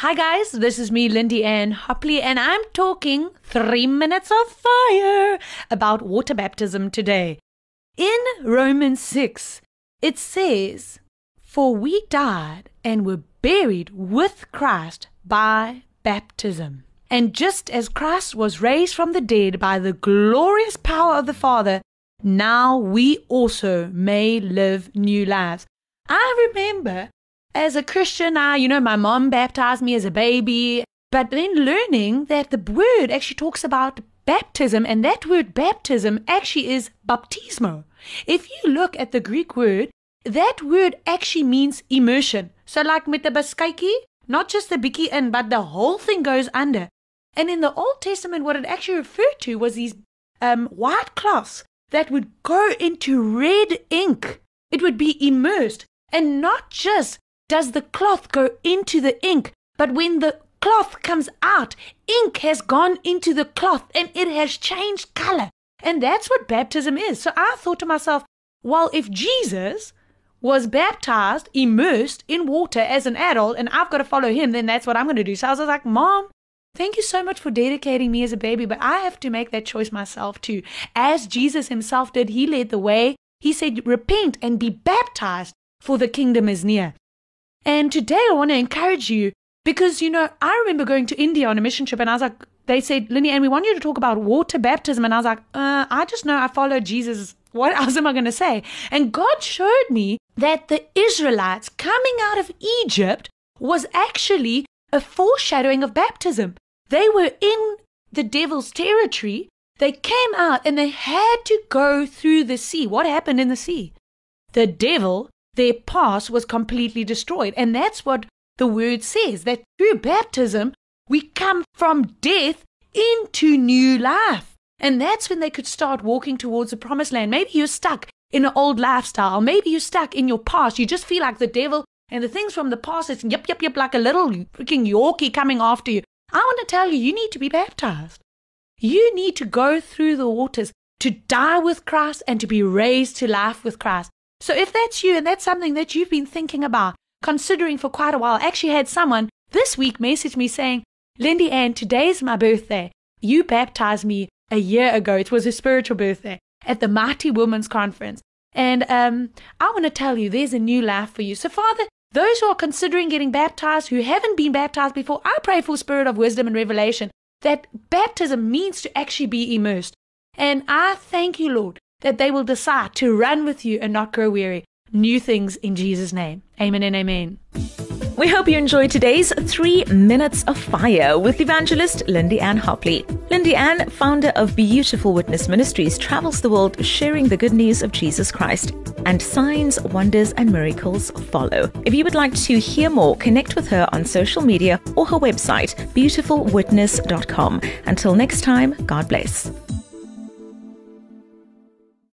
Hi guys, this is me, Lindy Ann Hopley, and I'm talking three minutes of fire about water baptism today. In Romans 6, it says, For we died and were buried with Christ by baptism. And just as Christ was raised from the dead by the glorious power of the Father, now we also may live new lives. I remember as a Christian, I, you know, my mom baptized me as a baby, but then learning that the word actually talks about baptism, and that word baptism actually is baptismo. If you look at the Greek word, that word actually means immersion. So, like with the baskaiki, not just the biki in, but the whole thing goes under. And in the Old Testament, what it actually referred to was these um, white cloths that would go into red ink. It would be immersed. And not just does the cloth go into the ink, but when the cloth comes out, ink has gone into the cloth and it has changed color. And that's what baptism is. So I thought to myself, well, if Jesus was baptized, immersed in water as an adult, and I've got to follow him, then that's what I'm going to do. So I was like, Mom, thank you so much for dedicating me as a baby, but I have to make that choice myself too. As Jesus himself did, he led the way. He said, Repent and be baptized, for the kingdom is near. And today I want to encourage you because, you know, I remember going to India on a mission trip and I was like, they said, Lindy Ann we want you to talk about water baptism. And I was like, uh, I just know I follow Jesus. What else am I going to say? And God showed me that the Israelites coming out of Egypt was actually a foreshadowing of baptism. They were in the devil's territory. They came out and they had to go through the sea. What happened in the sea? The devil their past was completely destroyed. And that's what the word says that through baptism, we come from death into new life. And that's when they could start walking towards the promised land. Maybe you're stuck in an old lifestyle. Maybe you're stuck in your past. You just feel like the devil and the things from the past is yep, yep, yep, like a little freaking Yorkie coming after you. I want to tell you, you need to be baptized. You need to go through the waters to die with Christ and to be raised to life with Christ. So if that's you and that's something that you've been thinking about, considering for quite a while, I actually had someone this week message me saying, Lindy Ann, today's my birthday. You baptized me a year ago. It was a spiritual birthday at the Mighty Women's Conference. And um, I want to tell you, there's a new life for you. So, Father, those who are considering getting baptized, who haven't been baptized before, I pray for spirit of wisdom and revelation that baptism means to actually be immersed. And I thank you, Lord, that they will decide to run with you and not grow weary. New things in Jesus' name. Amen and amen. We hope you enjoyed today's Three Minutes of Fire with evangelist Lindy Ann Hopley. Lindy Ann, founder of Beautiful Witness Ministries, travels the world sharing the good news of Jesus Christ, and signs, wonders, and miracles follow. If you would like to hear more, connect with her on social media or her website, beautifulwitness.com. Until next time, God bless.